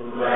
from the